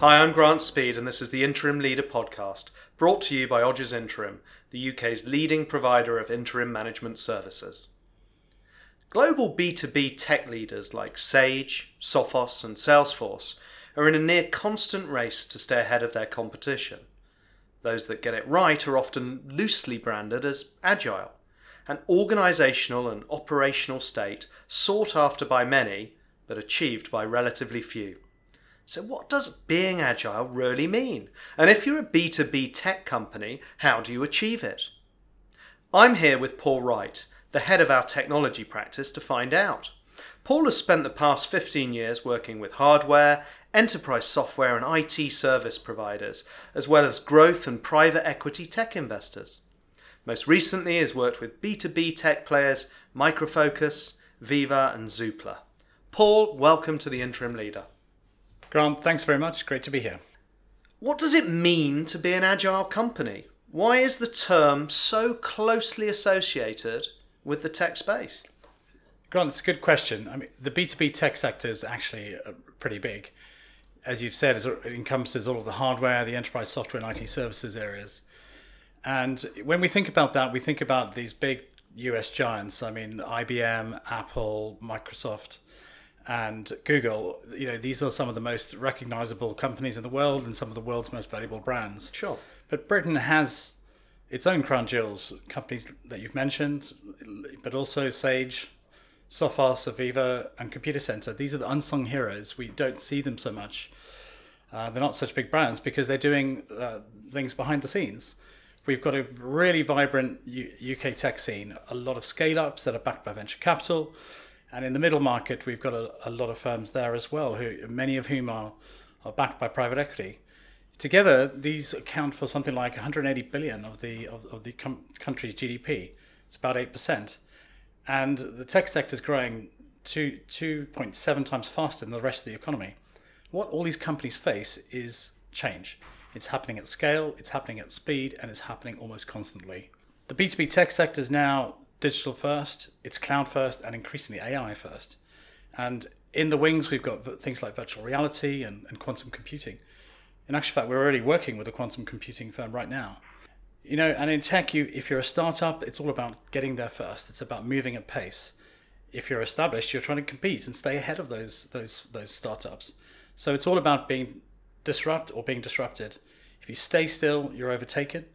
Hi, I'm Grant Speed, and this is the Interim Leader podcast, brought to you by Odgers Interim, the UK's leading provider of interim management services. Global B2B tech leaders like Sage, Sophos, and Salesforce are in a near constant race to stay ahead of their competition. Those that get it right are often loosely branded as agile, an organisational and operational state sought after by many, but achieved by relatively few. So, what does being agile really mean? And if you're a B2B tech company, how do you achieve it? I'm here with Paul Wright, the head of our technology practice, to find out. Paul has spent the past 15 years working with hardware, enterprise software, and IT service providers, as well as growth and private equity tech investors. Most recently, has worked with B2B tech players Micro Focus, Viva, and Zoopla. Paul, welcome to the Interim Leader. Grant, thanks very much. Great to be here. What does it mean to be an agile company? Why is the term so closely associated with the tech space? Grant, it's a good question. I mean, the B2B tech sector is actually uh, pretty big. As you've said, it encompasses all of the hardware, the enterprise software, and IT services areas. And when we think about that, we think about these big US giants. I mean, IBM, Apple, Microsoft, and Google, you know, these are some of the most recognizable companies in the world and some of the world's most valuable brands. Sure. But Britain has its own crown jewels, companies that you've mentioned, but also Sage, Sophos, Aveva, and Computacenter. These are the unsung heroes. We don't see them so much. Uh, they're not such big brands because they're doing uh, things behind the scenes. We've got a really vibrant U- UK tech scene, a lot of scale ups that are backed by venture capital and in the middle market, we've got a, a lot of firms there as well, who many of whom are, are backed by private equity. Together, these account for something like 180 billion of the of, of the com- country's GDP. It's about eight percent, and the tech sector is growing two 2.7 times faster than the rest of the economy. What all these companies face is change. It's happening at scale, it's happening at speed, and it's happening almost constantly. The B2B tech sector is now digital first, it's cloud first, and increasingly AI first. And in the wings, we've got things like virtual reality and, and quantum computing. In actual fact, we're already working with a quantum computing firm right now. You know, and in tech, you if you're a startup, it's all about getting there first. It's about moving at pace. If you're established, you're trying to compete and stay ahead of those those those startups. So it's all about being disrupt or being disrupted. If you stay still, you're overtaken,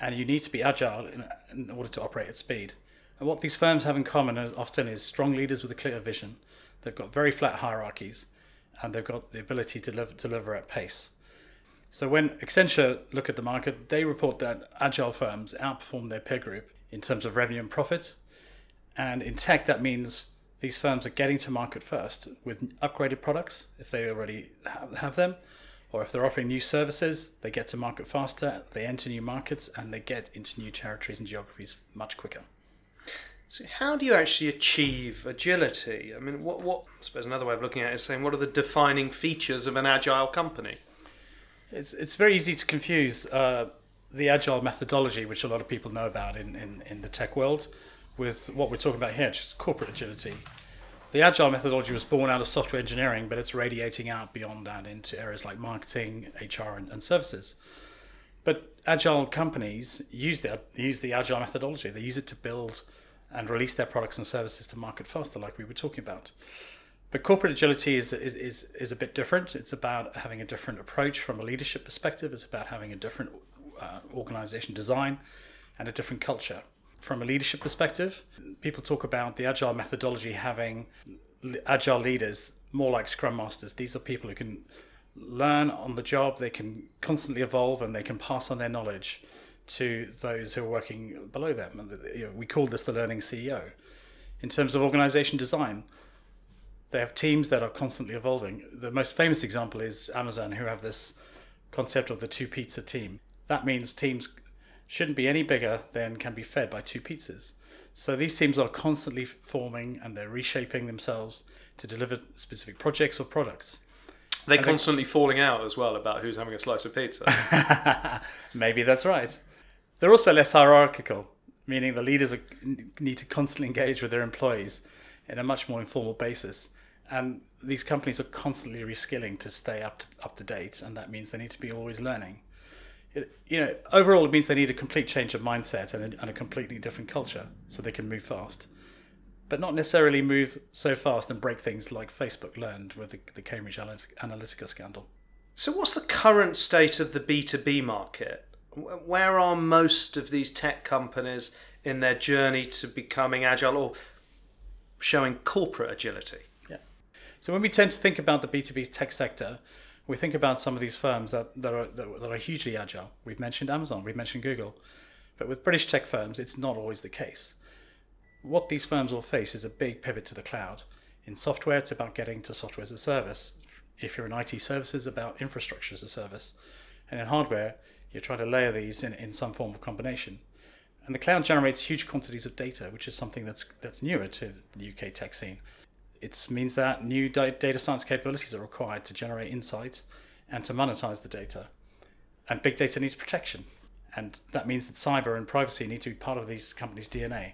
and you need to be agile in, in order to operate at speed. And what these firms have in common often is strong leaders with a clear vision. They've got very flat hierarchies and they've got the ability to deliver, deliver at pace. So when Accenture look at the market, they report that agile firms outperform their peer group in terms of revenue and profit. And in tech, that means these firms are getting to market first with upgraded products if they already have them, or if they're offering new services, they get to market faster, they enter new markets, and they get into new territories and geographies much quicker. So how do you actually achieve agility? I mean, what, what I suppose another way of looking at it is saying, what are the defining features of an agile company? It's, it's very easy to confuse uh, the agile methodology, which a lot of people know about in, in, in the tech world, with what we're talking about here, which is corporate agility. The agile methodology was born out of software engineering, but it's radiating out beyond that into areas like marketing, HR, and, and services. But agile companies use the, use the agile methodology. They use it to build and release their products and services to market faster, like we were talking about. But corporate agility is, is, is, is a bit different. It's about having a different approach from a leadership perspective. It's about having a different uh, organization design and a different culture. From a leadership perspective, people talk about the agile methodology having agile leaders more like scrum masters. These are people who can learn on the job, they can constantly evolve, and they can pass on their knowledge to those who are working below them. And you know, we call this the learning CEO. In terms of organization design, they have teams that are constantly evolving. The most famous example is Amazon, who have this concept of the two pizza team. That means teams shouldn't be any bigger than can be fed by two pizzas. So these teams are constantly forming and they're reshaping themselves to deliver specific projects or products. They're and constantly falling out as well about who's having a slice of pizza. Maybe that's right. They're also less hierarchical, meaning the leaders are, need to constantly engage with their employees in a much more informal basis. And these companies are constantly reskilling to stay up to, up to date, and that means they need to be always learning. It, you know, overall, it means they need a complete change of mindset and a, and a completely different culture so they can move fast, but not necessarily move so fast and break things like Facebook learned with the, the Cambridge Analytica scandal. So, what's the current state of the B2B market? Where are most of these tech companies in their journey to becoming agile or showing corporate agility? Yeah. So, when we tend to think about the B2B tech sector, we think about some of these firms that, that, are, that, are hugely agile. We've mentioned Amazon, we've mentioned Google. But with British tech firms, it's not always the case. What these firms will face is a big pivot to the cloud. In software, it's about getting to software as a service if you're in IT services, about infrastructure as a service. And in hardware, you're trying to layer these in, in some form of combination. And the cloud generates huge quantities of data, which is something that's that's newer to the UK tech scene. It means that new data science capabilities are required to generate insight and to monetize the data. And big data needs protection. And that means that cyber and privacy need to be part of these companies' DNA.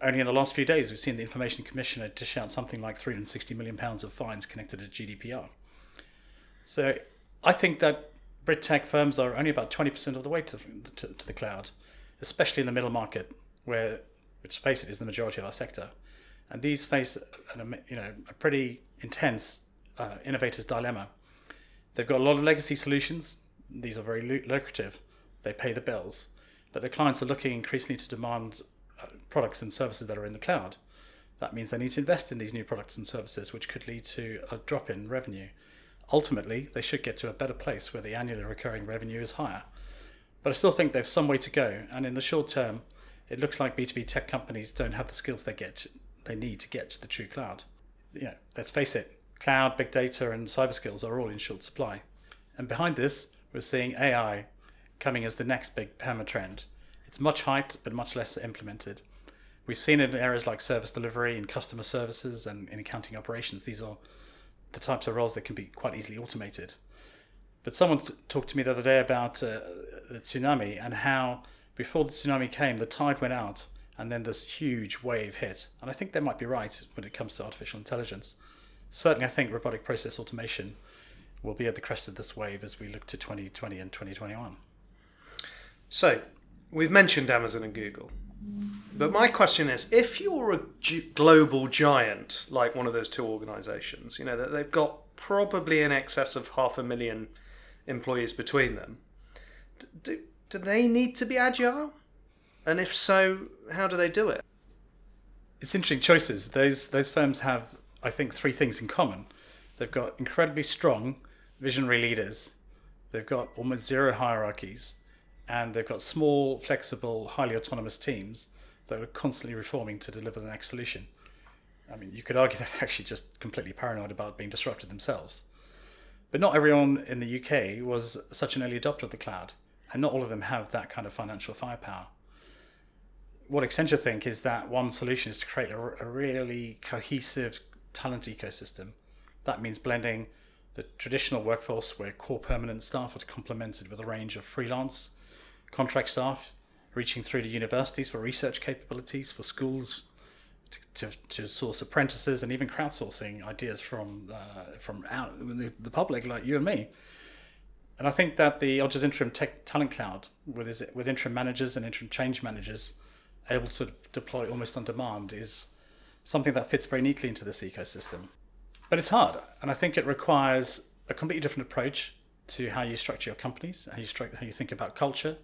Only in the last few days, we've seen the Information Commissioner dish out something like 360 million pounds of fines connected to GDPR. So I think that Brit tech firms are only about 20% of the way to, to, to, the cloud, especially in the middle market, where, let's face it, is the majority of our sector. And these face an, you know, a pretty intense uh, innovator's dilemma. They've got a lot of legacy solutions. These are very lucrative. They pay the bills. But the clients are looking increasingly to demand products and services that are in the cloud. That means they need to invest in these new products and services, which could lead to a drop in revenue. Ultimately, they should get to a better place where the annually recurring revenue is higher. But I still think they've some way to go, and in the short term, it looks like B2B tech companies don't have the skills they get they need to get to the true cloud. You know, let's face it, cloud, big data, and cyber skills are all in short supply. And behind this, we're seeing AI coming as the next big perma trend. It's much hyped, but much less implemented. We've seen it in areas like service delivery and customer services and in accounting operations. These are the types of roles that can be quite easily automated. But someone t- talked to me the other day about uh, the tsunami and how before the tsunami came, the tide went out and then this huge wave hit. And I think they might be right when it comes to artificial intelligence. Certainly, I think robotic process automation will be at the crest of this wave as we look to 2020 and 2021. So, we've mentioned Amazon and Google. But my question is if you're a global giant like one of those two organizations, you know, that they've got probably in excess of half a million employees between them, do, do they need to be agile? And if so, how do they do it? It's interesting choices. Those those firms have, I think, three things in common. They've got incredibly strong visionary leaders. They've got almost zero hierarchies and they've got small, flexible, highly autonomous teams that are constantly reforming to deliver the next solution. I mean, you could argue that they're actually just completely paranoid about being disrupted themselves. But not everyone in the UK was such an early adopter of the cloud, and not all of them have that kind of financial firepower. What Accenture think is that one solution is to create a, a really cohesive talent ecosystem. That means blending the traditional workforce where core permanent staff are complemented with a range of freelance contract staff, reaching through to universities for research capabilities, for schools to, to, source apprentices, and even crowdsourcing ideas from uh, from out the, the public like you and me. And I think that the Odgers Interim Tech Talent Cloud, with his, with interim managers and interim change managers able to deploy almost on demand, is something that fits very neatly into this ecosystem. But it's hard, and I think it requires a completely different approach to how you structure your companies, how you structure, how you think about culture,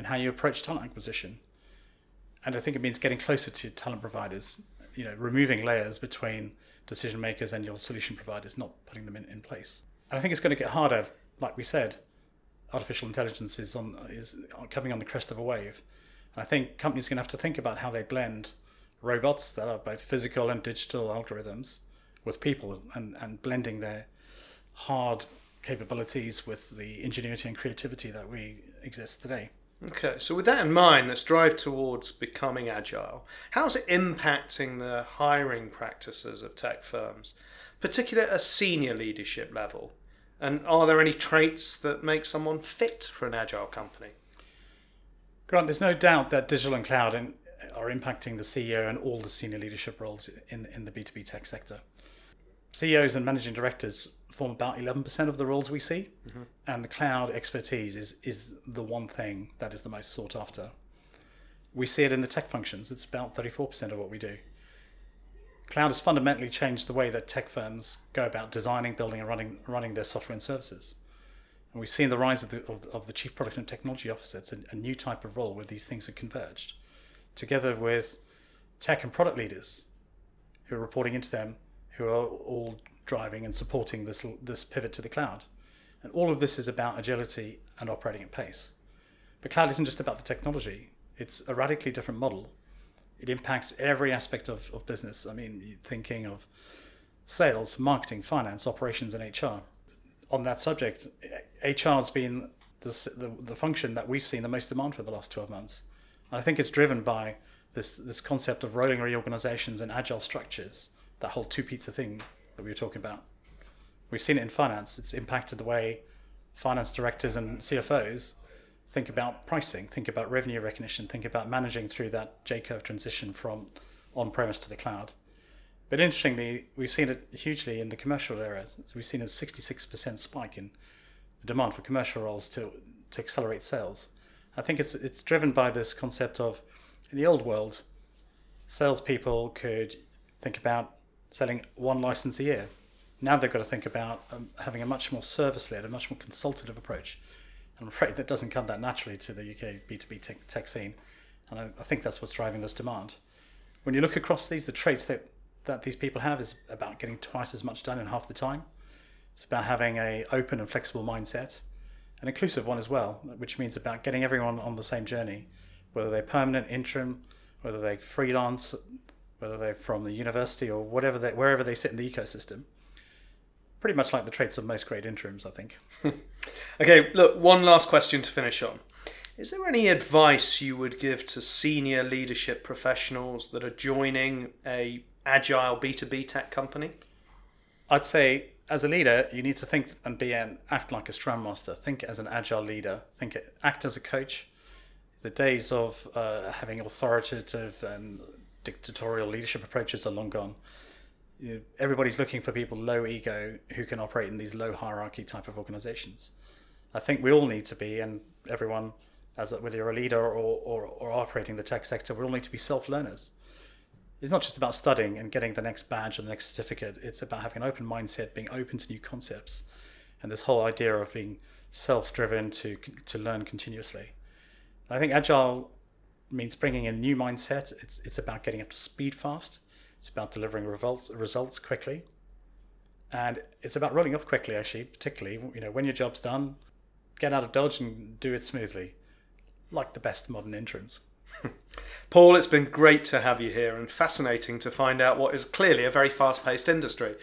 and how you approach talent acquisition. And I think it means getting closer to talent providers, you know, removing layers between decision makers and your solution providers, not putting them in, in place. And I think it's going to get harder, like we said. Artificial intelligence is on is coming on the crest of a wave. And I think companies are going to have to think about how they blend robots that are both physical and digital algorithms with people and, and blending their hard capabilities with the ingenuity and creativity that we exist today. Okay, so with that in mind, let's drive towards becoming agile. How's it impacting the hiring practices of tech firms, particularly at a senior leadership level? And are there any traits that make someone fit for an agile company? Grant, there's no doubt that digital and cloud are impacting the CEO and all the senior leadership roles in, in the B2B tech sector. CEOs and managing directors form about 11% of the roles we see, mm-hmm. and the cloud expertise is, is the one thing that is the most sought after. We see it in the tech functions, it's about 34% of what we do. Cloud has fundamentally changed the way that tech firms go about designing, building, and running, running their software and services. And we've seen the rise of the, of, of the chief product and technology officer. It's a, a new type of role where these things are converged, together with tech and product leaders who are reporting into them, who are all driving and supporting this this pivot to the cloud. And all of this is about agility and operating at pace. But cloud isn't just about the technology; it's a radically different model. It impacts every aspect of, of business. I mean, thinking of sales, marketing, finance, operations, and HR. On that subject, HR has been the, the, the function that we've seen the most demand for the last 12 months. And I think it's driven by this, this concept of rolling reorganizations and agile structures, that whole two pizza thing that we were talking about. We've seen it in finance. It's impacted the way finance directors and CFOs think about pricing, think about revenue recognition, think about managing through that J curve transition from on premise to the cloud. But interestingly, we've seen it hugely in the commercial area. We've seen a 66% spike in the demand for commercial roles to, to accelerate sales. I think it's, it's driven by this concept of in the old world, salespeople could think about selling one license a year. Now they've got to think about um, having a much more service led, a much more consultative approach I'm afraid that doesn't come that naturally to the UK B2B tech, tech scene. And I, I, think that's what's driving this demand. When you look across these, the traits that, that these people have is about getting twice as much done in half the time. It's about having a open and flexible mindset, an inclusive one as well, which means about getting everyone on the same journey, whether they're permanent, interim, whether they're freelance, whether they're from the university or whatever they, wherever they sit in the ecosystem pretty much like the traits of most great interims, I think. okay, look, one last question to finish on. Is there any advice you would give to senior leadership professionals that are joining a agile B2B tech company? I'd say as a leader, you need to think and be and act like a scrum master. Think as an agile leader. Think act as a coach. The days of uh, having authoritative and dictatorial leadership approaches are long gone everybody's looking for people low ego who can operate in these low hierarchy type of organizations. I think we all need to be, and everyone, as whether you're a leader or, or, or operating the tech sector, we all need to be self learners. It's not just about studying and getting the next badge or the next certificate. It's about having an open mindset, being open to new concepts, and this whole idea of being self-driven to to learn continuously. I think agile means bringing a new mindset. It's it's about getting up to speed fast it's about delivering results results quickly, and it's about rolling off quickly. Actually, particularly you know when your job's done, get out of dodge and do it smoothly, like the best modern interims. Paul, it's been great to have you here and fascinating to find out what is clearly a very fast paced industry.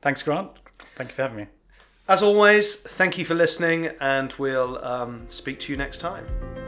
Thanks, Grant. Thank you for having me. As always, thank you for listening, and we'll um, speak to you next time.